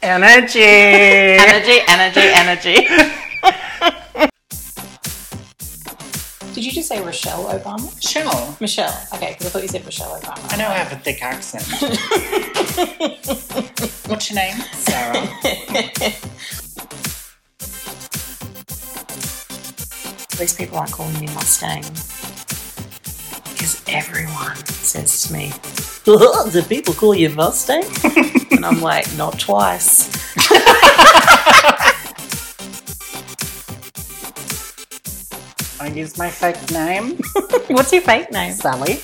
Energy. Energy, energy, energy. Did you just say Rochelle Obama? Michelle. Michelle. Okay, because I thought you said Rochelle Obama. I know I have a thick accent. What's your name? Sarah. At least people aren't calling me Mustang. Because everyone says to me, Do people call you Mustang? and I'm like, not twice. I use my fake name, What's your fake name? Sally.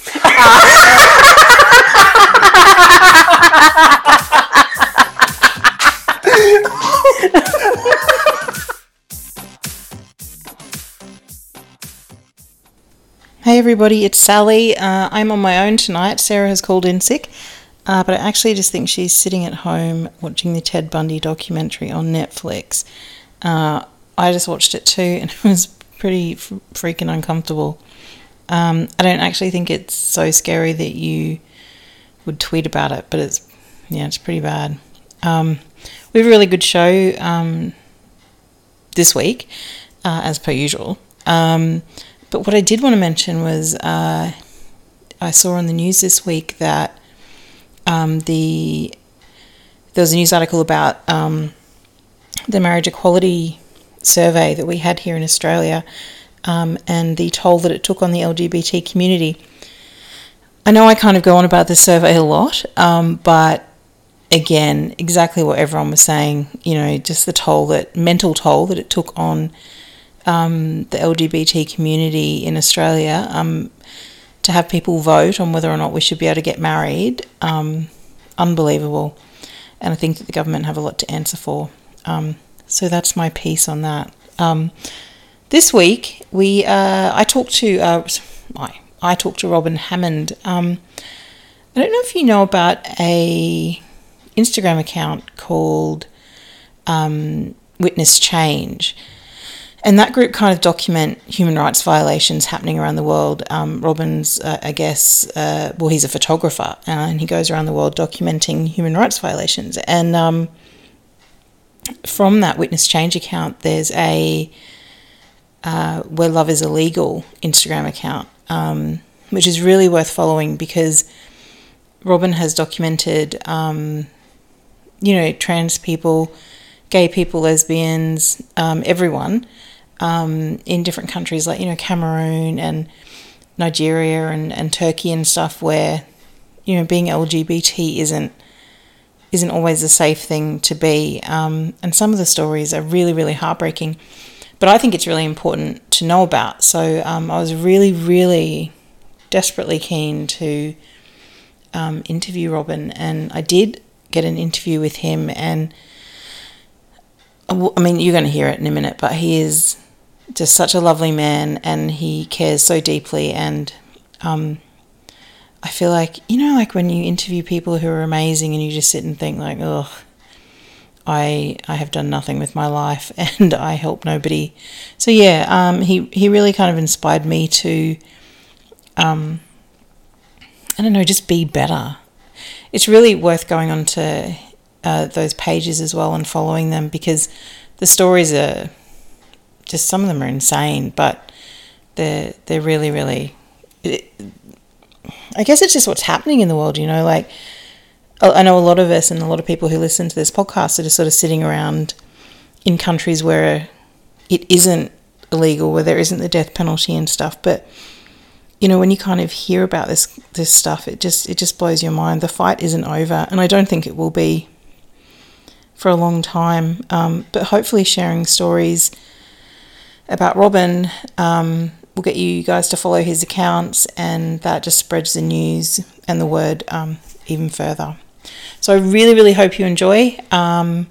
Hey everybody, it's Sally. Uh, I'm on my own tonight. Sarah has called in sick, uh, but I actually just think she's sitting at home watching the Ted Bundy documentary on Netflix. Uh, I just watched it too, and it was pretty f- freaking uncomfortable. Um, I don't actually think it's so scary that you would tweet about it, but it's yeah, it's pretty bad. Um, we have a really good show um, this week, uh, as per usual. But what I did want to mention was uh, I saw on the news this week that um, the there was a news article about um, the marriage equality survey that we had here in Australia um, and the toll that it took on the LGBT community. I know I kind of go on about this survey a lot, um, but again, exactly what everyone was saying, you know, just the toll that mental toll that it took on um, the LGBT community in Australia um, to have people vote on whether or not we should be able to get married. Um, unbelievable. And I think that the government have a lot to answer for. Um, so that's my piece on that. Um, this week, we uh, I talked to uh, I, I talked to Robin Hammond. Um, I don't know if you know about a Instagram account called Witness Change and that group kind of document human rights violations happening around the world. Um, Robin's, uh, I guess, uh, well, he's a photographer, uh, and he goes around the world documenting human rights violations. And um, from that Witness Change account, there's a uh, Where Love Is Illegal Instagram account, um, which is really worth following because Robin has documented, um, you know, trans people, gay people, lesbians, um, everyone um, in different countries like you know Cameroon and Nigeria and, and Turkey and stuff where you know being LGBT isn't isn't always a safe thing to be. Um, and some of the stories are really really heartbreaking but I think it's really important to know about. So um, I was really really desperately keen to um, interview Robin and I did get an interview with him and I mean, you're going to hear it in a minute, but he is just such a lovely man and he cares so deeply. And um, I feel like, you know, like when you interview people who are amazing and you just sit and think, like, oh, I, I have done nothing with my life and I help nobody. So, yeah, um, he, he really kind of inspired me to, um, I don't know, just be better. It's really worth going on to uh, those pages as well and following them because the stories are just some of them are insane, but they're they're really really. It, I guess it's just what's happening in the world, you know. Like I know a lot of us and a lot of people who listen to this podcast are just sort of sitting around in countries where it isn't illegal, where there isn't the death penalty and stuff, but you know when you kind of hear about this this stuff it just it just blows your mind the fight isn't over and i don't think it will be for a long time. Um, but hopefully, sharing stories about Robin um, will get you guys to follow his accounts, and that just spreads the news and the word um, even further. So, I really, really hope you enjoy um,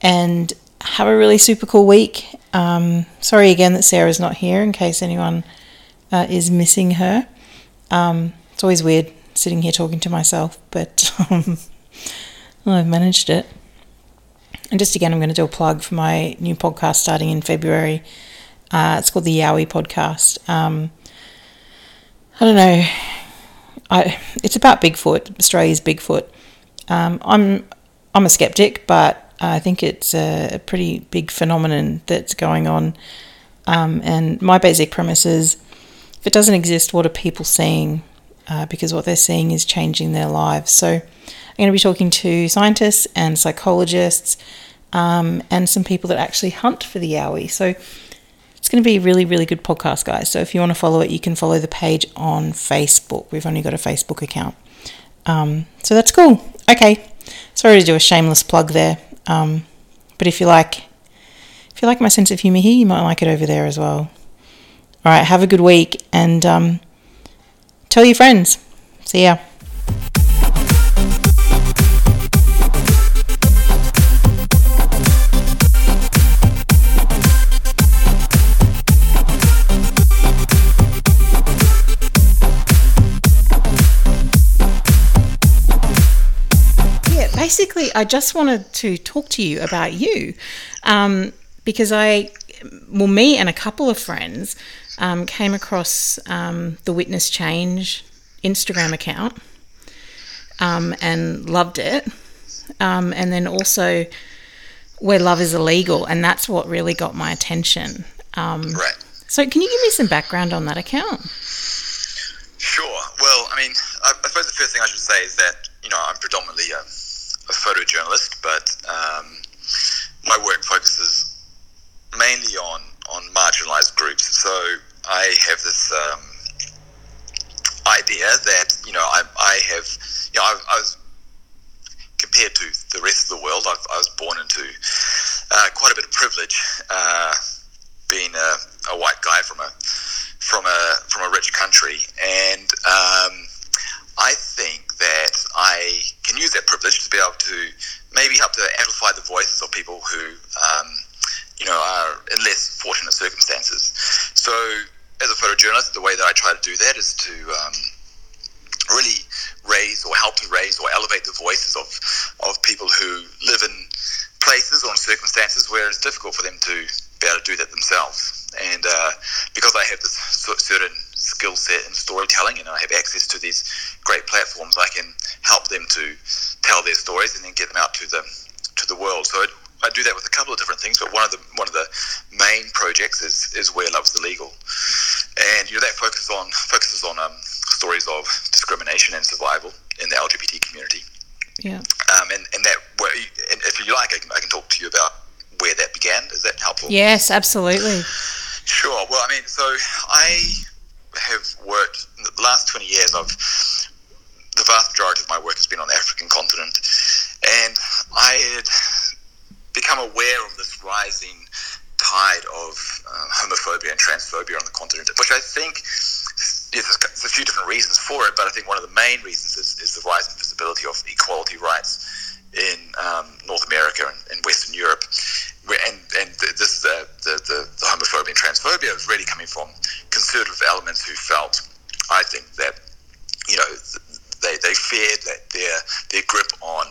and have a really super cool week. Um, sorry again that Sarah's not here in case anyone uh, is missing her. Um, it's always weird sitting here talking to myself, but well, I've managed it. And just again, I'm going to do a plug for my new podcast starting in February. Uh, it's called the Yowie Podcast. Um, I don't know. I it's about Bigfoot, Australia's Bigfoot. Um, I'm I'm a skeptic, but I think it's a, pretty big phenomenon that's going on. Um, and my basic premise is if it doesn't exist, what are people seeing? Uh, because what they're seeing is changing their lives. So I'm going to be talking to scientists and psychologists um, and some people that actually hunt for the yowie. So it's going to be a really, really good podcast, guys. So if you want to follow it, you can follow the page on Facebook. We've only got a Facebook account. Um, so that's cool. Okay. Sorry to do a shameless plug there. Um, but if you like if you like my sense of humour here, you might like it over there as well. All right, have a good week and um, tell your friends. See ya. Basically, I just wanted to talk to you about you um, because I, well, me and a couple of friends um, came across um, the Witness Change Instagram account um, and loved it. Um, and then also where love is illegal, and that's what really got my attention. Um, right. So, can you give me some background on that account? Sure. Well, I mean, I, I suppose the first thing I should say is that you know I'm predominantly a a photojournalist, but um, my work focuses mainly on, on marginalized groups. So I have this um, idea that, you know, I, I have, you know, I, I, was compared to the rest of the world, I've, i was born into uh, quite a bit of privilege, uh, being a, a, white guy from a from a from a rich country, and um, I think that I can use that privilege to be able to maybe help to amplify the voices of people who, um, you know, are in less fortunate circumstances. So, as a photojournalist, the way that I try to do that is to um, really raise or help to raise or elevate the voices of, of people who live in places or in circumstances where it's difficult for them to be able to do that themselves. And uh, because I have this certain skill set in storytelling and I have access to these great platforms, I can help them to tell their stories and then get them out to the to the world. So I do that with a couple of different things, but one of the one of the main projects is is Where Love's Illegal, and you know that focuses on focuses on um, stories of discrimination and survival in the LGBT community. Yeah. Um, and and that and if you like, I can, I can talk to you about where that began. Is that helpful? Yes, absolutely. Sure. Well, I mean, so I have worked in the last 20 years. I've the vast majority of my work has been on the African continent, and I had become aware of this rising tide of uh, homophobia and transphobia on the continent, which I think yeah, there's, a few different reasons for it, but I think one of the main reasons is, is the rising visibility of equality rights in um, North America and, and Western Europe. And, and this the, the, the, the homophobia and transphobia is really coming from conservative elements who felt, I think, that you know they, they feared that their their grip on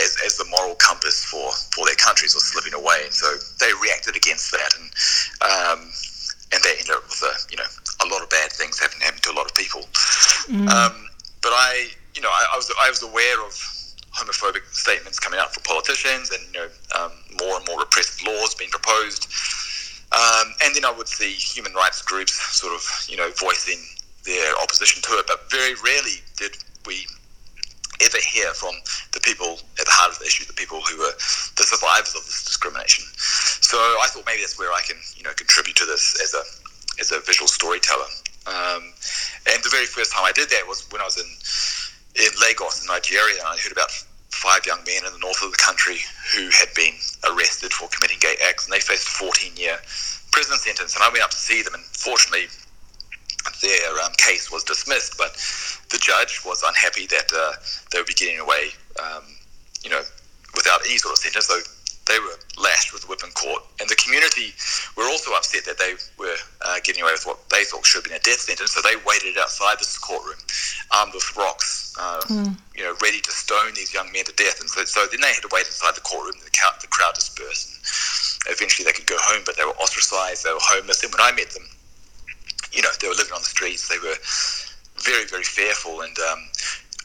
as, as the moral compass for, for their countries was slipping away, and so they reacted against that, and um, and they ended up with a you know a lot of bad things happening happening to a lot of people. Mm. Um, but I you know I, I, was I was aware of homophobic statements coming out from politicians, and you know um, more and more repressive laws being proposed. Um, and then I would see human rights groups sort of, you know, voicing their opposition to it, but very rarely did we ever hear from the people at the heart of the issue, the people who were the survivors of this discrimination. So I thought maybe that's where I can, you know, contribute to this as a as a visual storyteller. Um, and the very first time I did that was when I was in in Lagos, Nigeria, and I heard about five young men in the north of the country who had been arrested for committing gay acts, and they faced a 14 year prison sentence. And I went up to see them, and fortunately, their um, case was dismissed, but the judge was unhappy that uh, they would be getting away, um, you know, without any sort of sentence. So they were lashed with a whip in court, and the community were also upset that they were uh, getting away with what they thought should have been a death sentence. So they waited outside this courtroom, armed with rocks, uh, mm. you know, ready to stone these young men to death. And so, so then they had to wait inside the courtroom. The crowd, the crowd dispersed, and eventually they could go home. But they were ostracized. They were homeless. And when I met them, you know, they were living on the streets. They were very, very fearful, and um,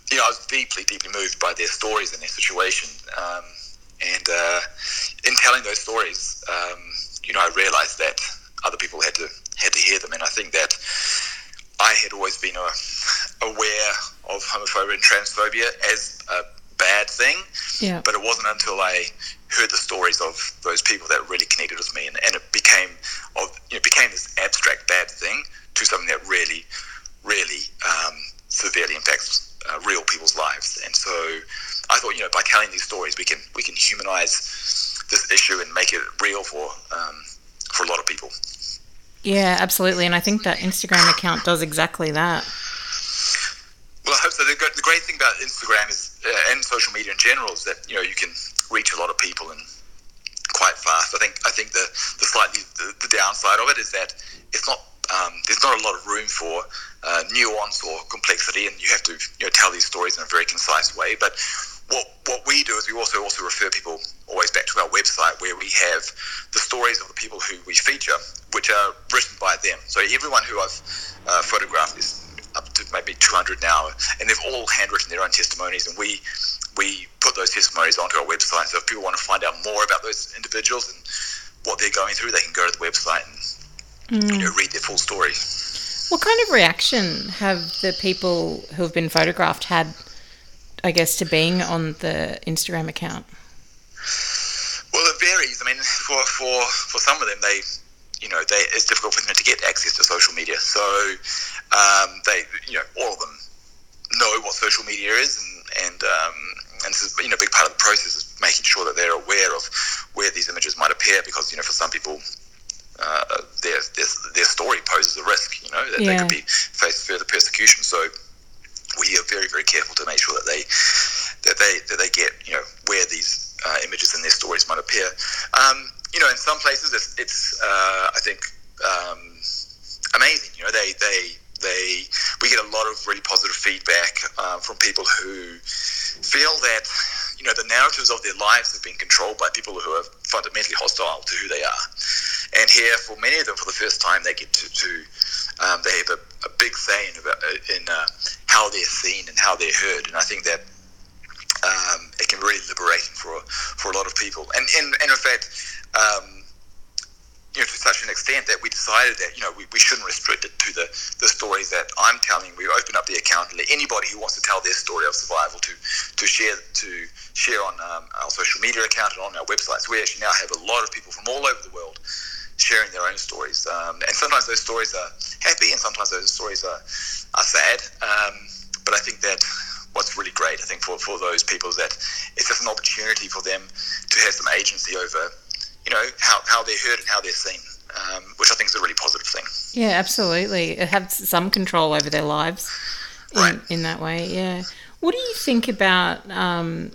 you know, I was deeply, deeply moved by their stories and their situation. Um, and uh, in telling those stories, um, you know, I realized that other people had to had to hear them, and I think that I had always been uh, aware of homophobia and transphobia as a bad thing, Yeah. but it wasn't until I heard the stories of those people that really connected with me, and, and it became of you know, became this abstract bad thing to something that really, really um, severely impacts uh, real people's lives. And so, I thought you know by telling these stories, we can we can humanize this issue and make it real for um, for a lot of people. Yeah, absolutely. And I think that Instagram account does exactly that. Well, I hope so. The, great thing about Instagram is, uh, and social media in general, is that you know you can reach a lot of people and quite fast. I think I think the the slightly the, the downside of it is that it's not um, there's not a lot of room for uh, nuance or complexity, and you have to you know tell these stories in a very concise way. But what what we do is we also also refer people always back to our website where we have the stories of the people who we feature, which are written by them. So everyone who I've uh, photographed is up to maybe 200 now, and they've all handwritten their own testimonies, and we we put those testimonies onto our website. So if people want to find out more about those individuals and what they're going through, they can go to the website and you know, read their full story. What kind of reaction have the people who have been photographed had, I guess, to being on the Instagram account? Well, it varies. I mean, for for for some of them, they you know they it's difficult for them to get access to social media. So um, they you know all of them know what social media is, and and um, and this is you know a big part of the process is making sure that they're aware of where these images might appear because you know for some people. Uh, their, their their story poses a risk, you know, that they could be face further persecution. So we are very very careful to make sure that they that they that they get you know where these uh, images and their stories might appear. Um, you know, in some places it's, it's uh, I think um, amazing. You know, they they they we get a lot of really positive feedback uh, from people who feel that you know the narratives of their lives have been controlled by people who are fundamentally hostile to who they are. And here, for many of them, for the first time, they get to, to um, they have a, a big say in, in uh, how they're seen and how they're heard. And I think that um, it can be really liberating for for a lot of people. And and, and in fact, um, you know, to such an extent that we decided that you know we, we shouldn't restrict it to the, the stories that I'm telling. We open up the account and let anybody who wants to tell their story of survival to to share to share on um, our social media account and on our websites. We actually now have a lot of people from all over the world sharing their own stories, um, and sometimes those stories are happy, and sometimes those stories are are sad. Um, but I think that what's really great, I think, for, for those people is that it's just an opportunity for them to have some agency over, you know, how, how they're heard and how they're seen, um, which I think is a really positive thing. Yeah, absolutely. It have some control over their lives in, Right. in that way. Yeah. What do you think about um,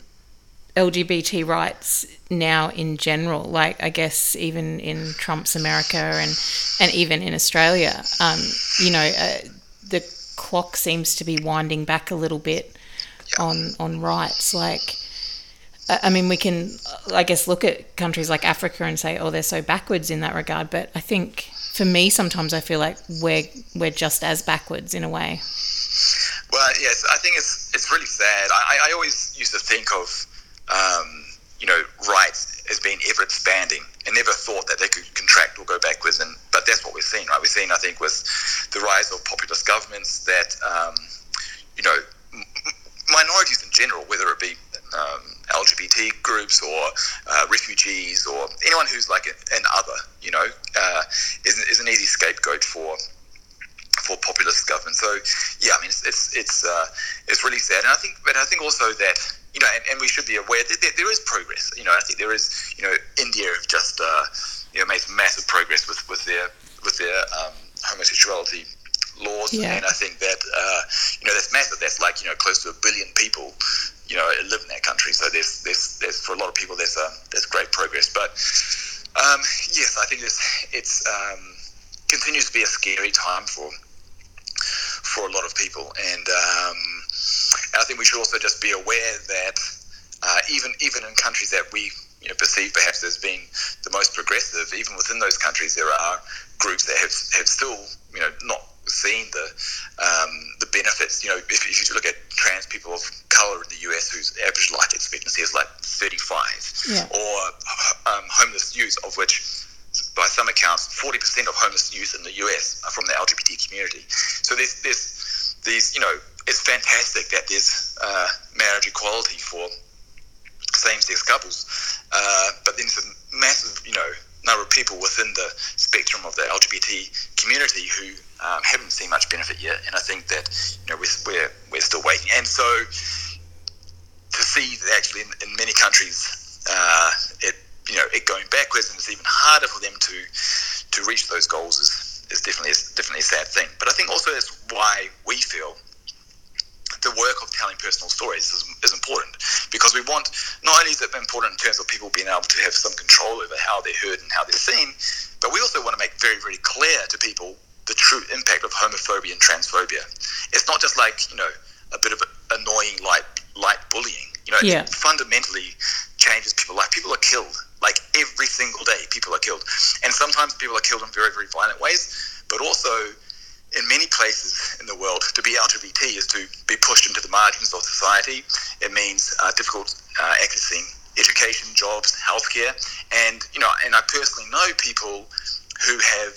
LGBT rights now in general? Like, I guess even in Trump's America and and even in Australia, um, you know, uh, the clock seems to be winding back a little bit on on rights. Like, I mean, we can, I guess, look at countries like Africa and say, oh, they're so backwards in that regard. But I think for me, sometimes I feel like we're we're just as backwards in a way. Well, yes, I think it's it's really sad. I, I always used to think of, um, you know, rights as being ever expanding, and never thought that they could contract or go backwards. And but that's what we're seeing, right? We're seeing, I think, with the rise of populist governments that, um, you know, minorities in general, whether it be um, LGBT groups or uh, refugees or anyone who's like an other, you know, uh, is, is an easy scapegoat for for populist government. So yeah, I mean it's it's it's, uh, it's really sad, and I think, but I think also that you know, and, and we should be aware that there, there is progress. You know, I think there is. You know, India have just uh, you know made massive progress with with their with their um, homosexuality laws, Yeah. and I think that uh, you know that's massive. That's like you know close to a billion people. You know, live in that country. So there's there's there's for a lot of people there's uh, there's great progress, but um, yes, I think it's it's um, continues to be a scary time for for a lot of people, and um, and I think we should also just be aware that uh, even even in countries that we you know, perceive perhaps as being the most progressive, even within those countries there are groups that have have still you know not seen the um, the benefits. You know, if, if you look at trans people of color in the US whose average life expectancy is like 35, Yeah. or um, homeless youth, of which by some accounts 40% of homeless youth in the US are from the LGBT community. So there's, there's these, you know, it's fantastic that there's uh, marriage equality for same-sex couples, uh, but then there's a massive, you know, number of people within the spectrum of the LGBT community who um, haven't seen much benefit yet, and I think that you know we're we're, we're still waiting. And so to see that actually in, in many countries, uh, it you know it going backwards, and it's even harder for them to to reach those goals is, is definitely is definitely a sad thing. But I think also that's why we feel the work of telling personal stories is, is important because we want not only is it important in terms of people being able to have some control over how they're heard and how they're seen, but we also want to make very very clear to people the true impact of homophobia and transphobia. It's not just like you know a bit of annoying light light bullying. You know, Yeah. it fundamentally changes people. Like people are killed. Like every single day, people are killed, and sometimes people are killed in very very violent ways. But also, in many places in the world, to be LGBT is to be pushed into the margins of society. It means uh, difficult uh, accessing education, jobs, healthcare, and you know, and I personally know people who have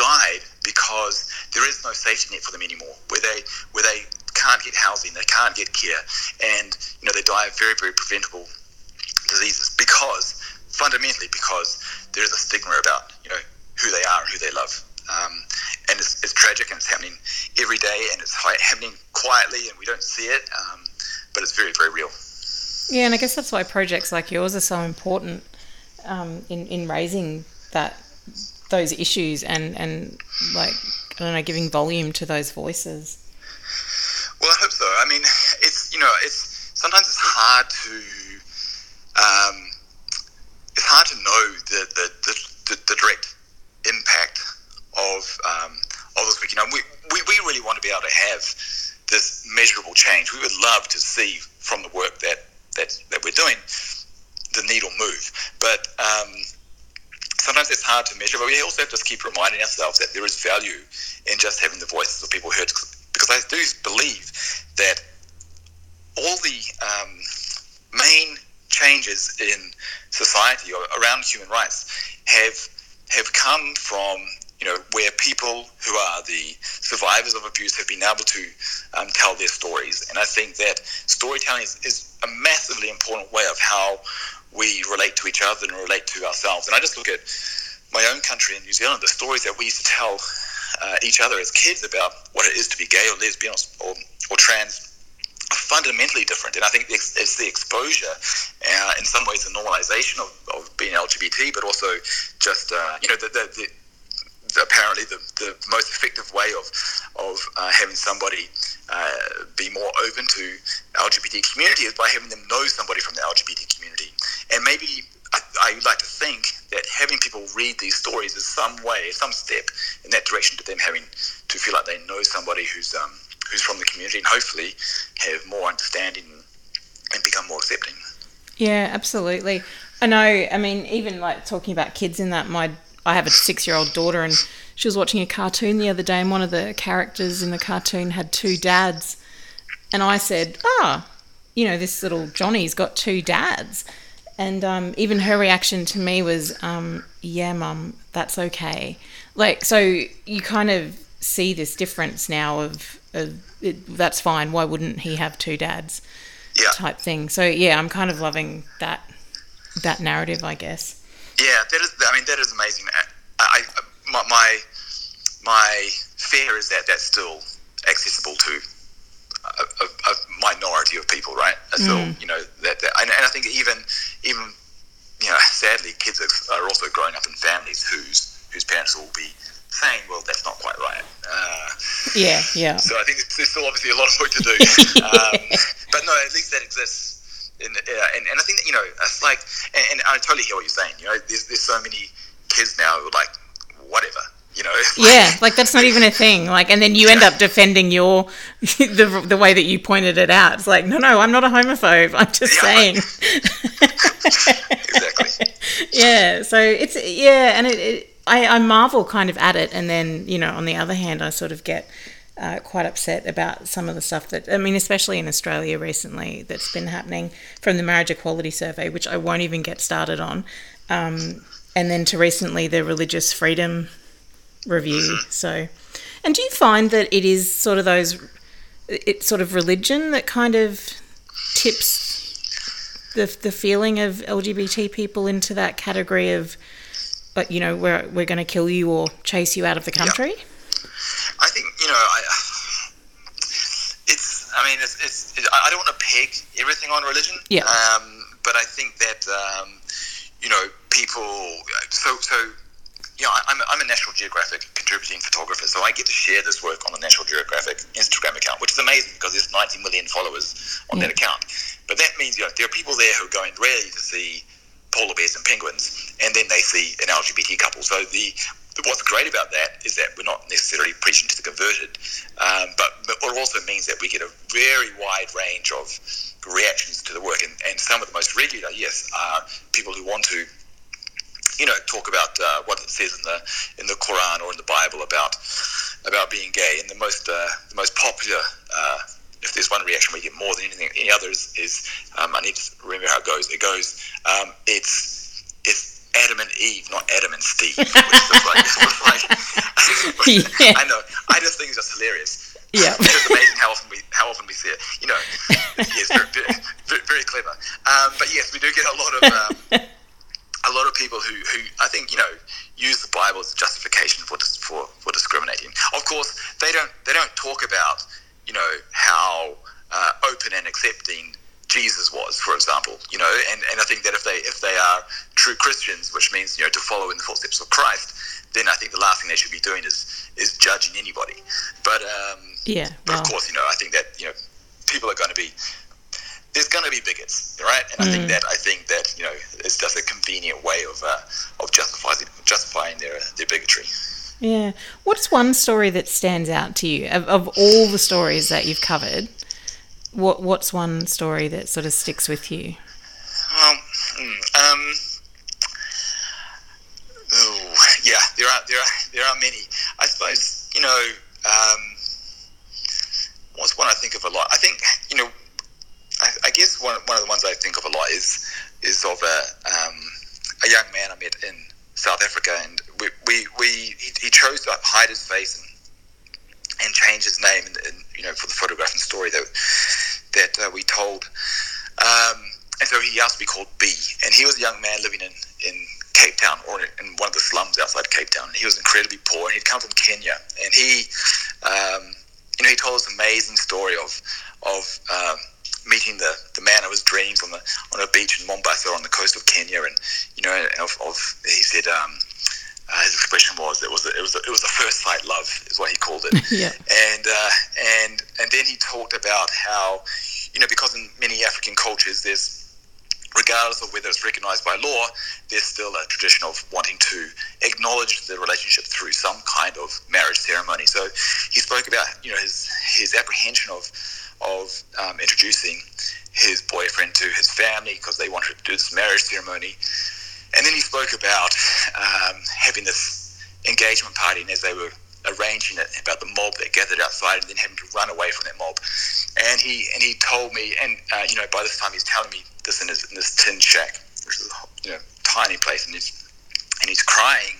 died because there is no safety net for them anymore, where they where they can't get housing, they can't get care, and you know they die of very very preventable diseases because fundamentally because there is a stigma about you know who they are and who they love. Um, and it's, it's tragic and it's happening every day and it's happening quietly and we don't see it, um, but it's very, very real. Yeah, and I guess that's why projects like yours are so important um, in in raising that those issues and and like I don't know, giving volume to those voices. Well, I hope so. I mean, it's you know, it's sometimes it's hard to um, it's hard to know the the, the, the, direct impact of um, of this week. You know, we, we we really want to be able to have this measurable change. We would love to see from the work that that that we're doing the needle move, but. Um, Sometimes it's hard to measure, but we also have to keep reminding ourselves that there is value in just having the voices of people heard. Because I do believe that all the um, main changes in society or around human rights have have come from you know where people who are the survivors of abuse have been able to um, tell their stories, and I think that storytelling is, is a massively important way of how we relate to each other and relate to ourselves. And I just look at my own country in New Zealand, the stories that we used to tell uh, each other as kids about what it is to be gay or lesbian or, or, trans are fundamentally different. And I think it's, it's the exposure, uh, in some ways, the normalization of, of being LGBT, but also just, uh, you know, the the- apparently the, the most effective way of of uh, having somebody uh, be more open to LGBT community is by having them know somebody from the LGBT community. And maybe I, would like to think that having people read these stories is some way, some step in that direction to them having to feel like they know somebody who's um, who's from the community and hopefully have more understanding and become more accepting. Yeah, absolutely. I know. I mean, even like talking about kids in that, my I have a six-year-old daughter, and she was watching a cartoon the other day, and one of the characters in the cartoon had two dads, and I said, "Ah, you know, this little Johnny's got two dads," and um, even her reaction to me was, um, "Yeah, mum, that's okay." Like, so you kind of see this difference now of, of it, that's fine. Why wouldn't he have two dads? Yeah. type thing. So yeah, I'm kind of loving that that narrative, I guess. Yeah, that is. I mean, that is amazing. I, I my, my my fear is that that's still accessible to a, a, a minority of people, right? So you know that, that and, and I think even even you know sadly, kids are, are also growing up in families whose whose parents will be saying, "Well, that's not quite right." Uh, Yeah, yeah, so I think there's still obviously a lot of work to do. um, but no, at least that exists. In, uh, and, and I think that, you know, it's like, and, and I totally hear what you're saying. You know, there's, there's so many kids now who are like, whatever, you know. yeah. Like that's not even a thing. Like, and then you end up defending your the the way that you pointed it out. It's like, no, no, I'm not a homophobe. I'm just Yeah, saying. exactly. yeah. So it's yeah, and it, it I, I marvel kind of at it, and then you know, on the other hand, I sort of get uh, quite upset about some of the stuff that I mean, especially in Australia recently, that's been happening from the marriage equality survey, which I won't even get started on, um, and then to recently the religious freedom review. So, and do you find that it is sort of those, it's sort of religion that kind of tips the the feeling of LGBT people into that category of, uh, you know, we're we're going to kill you or chase you out of the country? I think you know, I, it's. I mean, it's. it's it, I don't want to peg everything on religion. Yeah. Um, but I think that um, you know, people. So so. You know, I'm, I'm a National Geographic contributing photographer, so I get to share this work on the National Geographic Instagram account, which is amazing because there's 90 million followers on Yeah. that account. But that means you know there are people there who are going rarely to see polar bears and penguins, and then they see an LGBT couple. So the what's great about that is that we're not necessarily preaching to the converted, um, but, it also means that we get a very wide range of reactions to the work, and, and some of the most regular, yes, are people who want to. You know, talk about uh, what it says in the in the Quran or in the Bible about about being gay, and the most uh, the most popular uh, if there's one reaction we get more than anything any others is um, I need to remember how it goes. It goes um, it's it's Adam and Eve, not Adam and Steve. Which is like, it's like Yeah. I know. I just think it's just hilarious. Yeah. it's just amazing how often we how often we see it. You know, yes, very, very, very clever. Um, but yes, we do get a lot of um, a lot of people who, who I think you know use the Bible as a justification for dis- for for discriminating. Of course, they don't they don't talk about you know how uh, open and accepting Jesus was, for example. You know, and, and I think that if they if they are true Christians, which means you know to follow in the footsteps of Christ, then I think the last thing they should be doing is is judging anybody. But um, Yeah. but Well, of course, you know, I think that you know people are going to be there's going to be bigots, right? And I think that I think that you know it's just a convenient way of uh, of justifying justifying their their bigotry. yeah. What's one story that stands out to you of, of all the stories that you've covered? What What's one story that sort of sticks with you? Um, hmm, um, ooh, yeah, there are there are there are many. I suppose you know. Um, what's one I think of a lot? I think you know. I, I guess one one of the ones I think of a lot is is of a um, a young man I met in South Africa, and we we, we he, he chose to hide his face and and change his name, and, and you know for the photograph and story that that uh, we told. Um, and so he asked to be called B. And he was a young man living in, in Cape Town or in one of the slums outside Cape Town. He was incredibly poor and he'd come from Kenya. And he, um, you know, he told this amazing story of, of um, meeting the, the man of his dreams on the on a beach in Mombasa on the coast of Kenya. And, you know, of, of he said, um, uh, his expression was it was a, it was a, it was a first sight love is what he called it. Yeah. and uh, and and then he talked about how you know because in many African cultures there's regardless of whether it's recognized by law there's still a tradition of wanting to acknowledge the relationship through some kind of marriage ceremony. So he spoke about you know his his apprehension of of um, introducing his boyfriend to his family because they wanted to do this marriage ceremony and then he spoke about um, having this engagement party, and as they were arranging it, about the mob that gathered outside, and then having to run away from that mob. And he and he told me, and uh, you know, by this time he's telling me this in, his, in this tin shack, which is a you know tiny place, and he's and he's crying,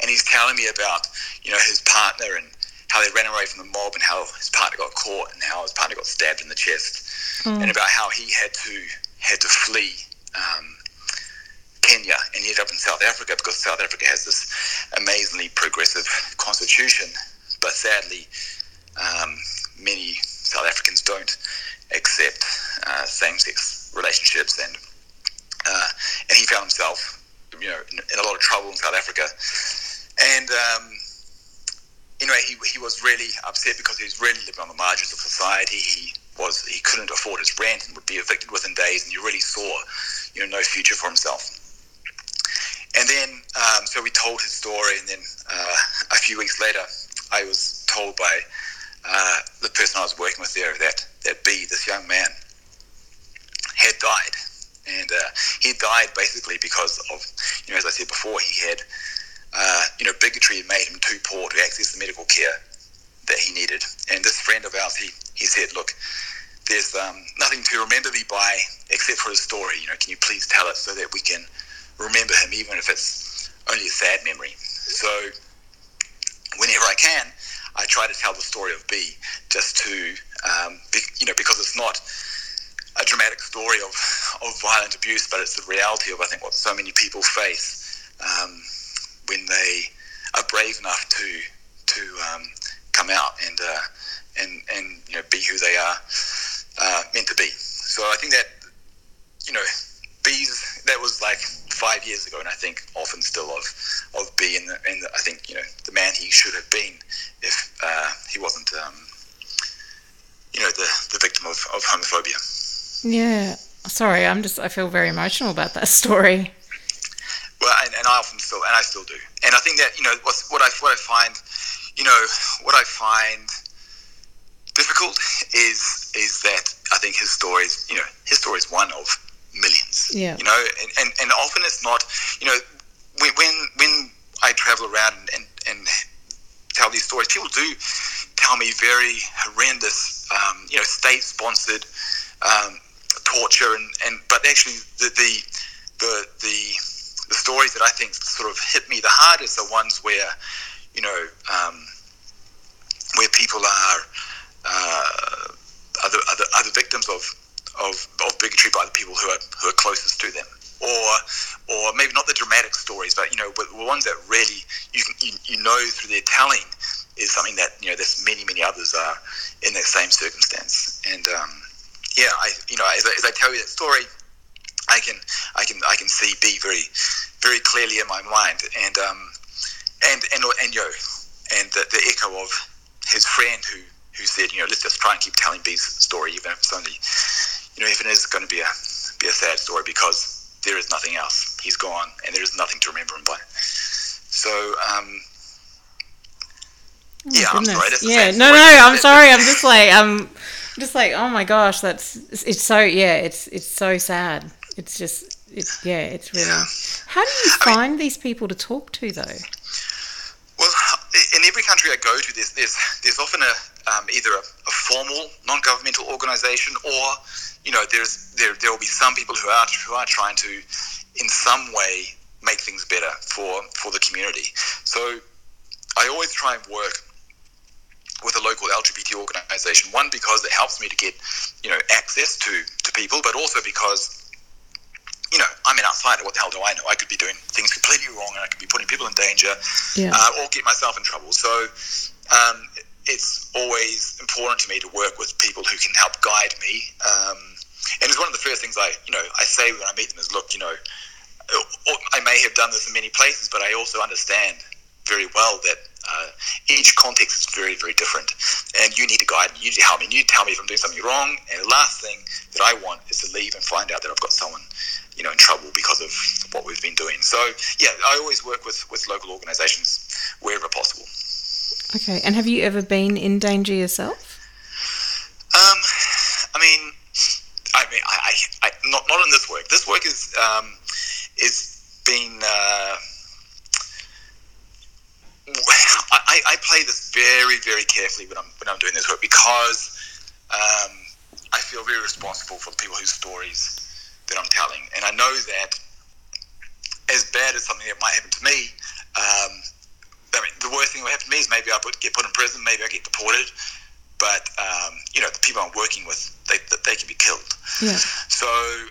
and he's telling me about you know his partner and how they ran away from the mob, and how his partner got caught, and how his partner got stabbed in the chest, and about how he had to had to flee. Um, Kenya and ended up in South Africa because South Africa has this amazingly progressive constitution, but sadly, um, many South Africans don't accept uh, same-sex relationships, and uh, and he found himself, you know, in, in a lot of trouble in South Africa, and. Um, anyway, he, he was really upset because he was really living on the margins of society. He was he couldn't afford his rent and would be evicted within days, and you really saw, you know, no future for himself. And then, um, so we told his story, and then uh, a few weeks later, I was told by uh, the person I was working with there that that B, this young man, had died, and uh, he died basically because of, you know, as I said before, he had uh, you know, bigotry made him too poor to access the medical care that he needed. And this friend of ours, he, he said, look, there's um, nothing to remember me by except for his story. You know, can you please tell it so that we can remember him, even if it's only a sad memory. So whenever I can, I try to tell the story of B, just to, um, be, you know, because it's not a dramatic story of, of violent abuse, but it's the reality of I think what so many people face um, when they are brave enough to to um, come out and uh, and and you know be who they are uh, meant to be. So I think that you know B's that was like five years ago, and I think often still of of B and, the, and the, I think you know the man he should have been if uh, he wasn't um, you know the the victim of, of homophobia. Yeah. Sorry, I'm just I feel very emotional about that story. Well, and, and I often still and I still do, and I think that you know what what I what I find, you know what I find difficult is is that I think his story is you know his story is one of millions. Yeah. You know, and, and, and often it's not, you know, when when, when I travel around and, and, and tell these stories, people do tell me very horrendous, um, you know, state-sponsored um, torture, and, and but actually the the the the the stories that I think sort of hit me the hardest are ones where, you know, um, where people are uh, are, the, are, the, are the victims of of, of bigotry by the people who are who are closest to them, or or maybe not the dramatic stories, but you know, but the ones that really you can, you, you know through their telling is something that you know there's many many others are in that same circumstance, and um, yeah, I you know as I, as I tell you that story, I can I can I can see B very very clearly in my mind, and um, and and and yo, and the, the echo of his friend who who said, you know, let's just try and keep telling B's story, even if it's only you know, if it is going to be a be a sad story because there is nothing else. He's gone, and there is nothing to remember him by. So, um, Oh yeah, I'm sorry. Yeah, no, no, I'm sorry. I'm just like, I'm just like, oh my gosh, that's it's so yeah, it's it's so sad. It's just, it's yeah, it's really. Yeah. How do you I mean- find these people to talk to though? Well, in every country I go to, there's there's, there's often a um, either a, a formal non-governmental organisation, or you know, there's there there will be some people who are who are trying to, in some way, make things better for for the community. So, I always try and work with a local LGBT organisation. One because it helps me to get you know access to to people, but also because you know, I'm an outsider. What the hell do I know? I could be doing things completely wrong, and I could be putting people in danger, Yeah. uh, or get myself in trouble. So um, it's always important to me to work with people who can help guide me. Um, and it's one of the first things I, you know, I say when I meet them is, look, you know, I may have done this in many places, but I also understand very well that uh, each context is very, very different, and you need to guide me. You need to help me. You need to tell me if I'm doing something wrong. And the last thing that I want is to leave and find out that I've got someone, you know, in trouble because of what we've been doing. So yeah, I always work with with local organisations wherever possible. Okay, and have you ever been in danger yourself? Um, I mean, I mean, I, I, I not not in this work. This work is um, is being. Uh, I, I play this very very carefully when I'm when I'm doing this work because um, I feel very responsible for the people whose stories that I'm telling, and I know that as bad as something that might happen to me. Um, I mean, the worst thing that would happen to me is maybe I put, get put in prison, maybe I get deported, but um, you know the people I'm working with, they, they can be killed. Yeah. So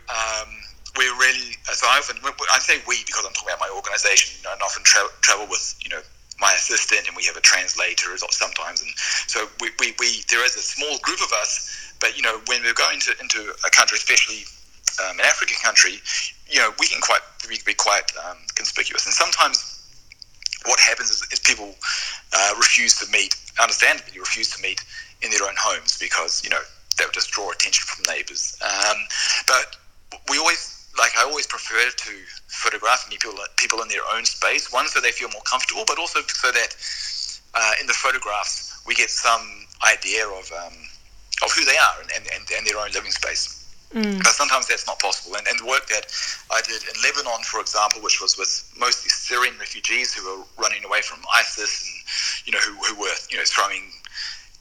um, we're really so I often I say we because I'm talking about my organisation. You know, and often tra- travel with you know my assistant, and we have a translator sometimes, and so we, we, we there is a small group of us. But you know, when we're going to, into a country, especially um, an African country, you know, we can quite we can be quite um, conspicuous, and sometimes what happens is, is people uh, refuse to meet, understandably refuse to meet in their own homes because you know that would just draw attention from neighbours. Um, but we always, like, I always prefer to photograph people people in their own space. One, so they feel more comfortable, but also so that uh, in the photographs we get some idea of um, of who they are and, and, and their own living space. But sometimes that's not possible. And, and the work that I did in Lebanon, for example, which was with mostly Syrian refugees who were running away from ISIS and, you know, who, who were, you know, throwing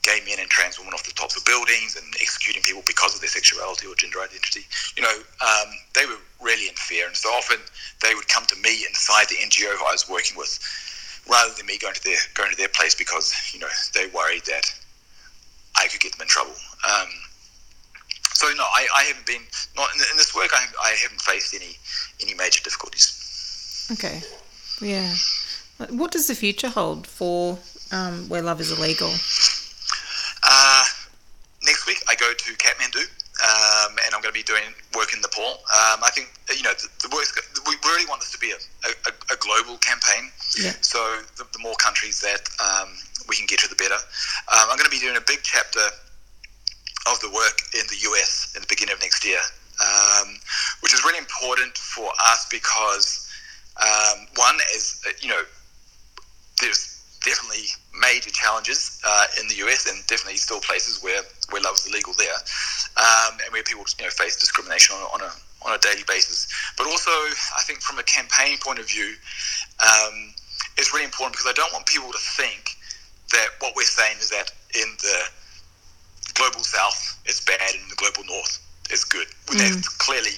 gay men and trans women off the tops of buildings and executing people because of their sexuality or gender identity. You know, um, they were really in fear. And so often they would come to me inside the NGO I was working with rather than me going to their, going to their place because, you know, they worried that I could get them in trouble. Um, so no, I, I haven't been not in, in this work. I, I haven't faced any any major difficulties. Okay. Yeah. What does the future hold for um, where love is illegal? Uh, next week I go to Kathmandu, um, and I'm going to be doing work in Nepal. Um, I think you know the, the work. We really want this to be a, a, a global campaign. Yeah. So the, the more countries that um, we can get to, the better. Um, I'm going to be doing a big chapter of the work in the US in the beginning of next year, um, which is really important for us because um, one is uh, you know there's definitely major challenges uh, in the US and definitely still places where where love is illegal there, um, and where people you know face discrimination on, a- on a on a daily basis. But also, I think from a campaign point of view, um, it's really important because I don't want people to think that what we're saying is that in the global south it's bad and the global north is good. Well, That's clearly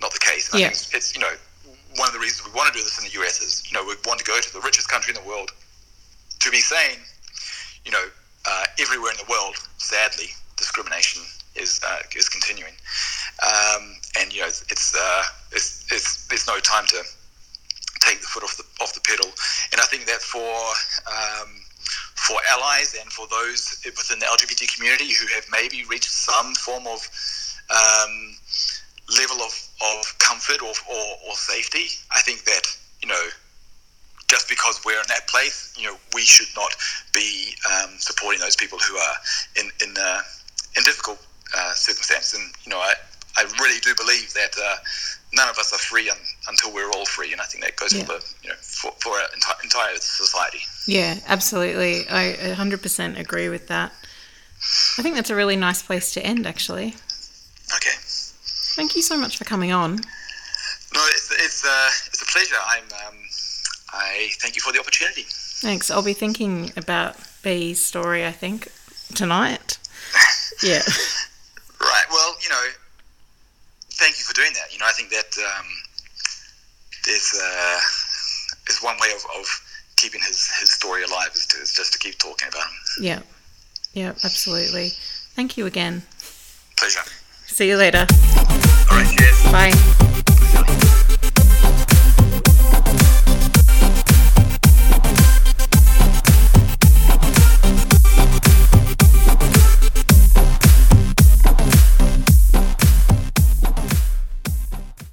not the case. And Yeah. I think it's, it's, you know, one of the reasons we want to do this in the US is, you know, we want to go to the richest country in the world to be saying, you know, uh, everywhere in the world, sadly, discrimination is uh, is continuing, um, and you know, it's uh, it's it's there's no time to take the foot off the off the pedal. And I think that for um, for allies and for those within the LGBT community who have maybe reached some form of um, level of, of comfort or, or, or safety, I think that you know just because we're in that place, you know, we should not be um, supporting those people who are in in, uh, in difficult uh, circumstances. And you know, I, I really do believe that uh, none of us are free un, until we're all free, and I think that goes Yeah. for the you know for, for our enti- entire society. Yeah, absolutely. I 100% agree with that. I think that's a really nice place to end, actually. Okay. Thank you so much for coming on. No, it's it's uh, it's a pleasure. I'm um, I thank you for the opportunity. Thanks. I'll be thinking about B's story, I think, tonight. Yeah. Right. Well, you know, thank you for doing that. You know, I think that um, there's uh, is one way of, of keeping his, his story alive is, to, is just to keep talking about him. Yeah. Yeah, absolutely. Thank you again. Pleasure. See you later. All right. Cheers. Bye.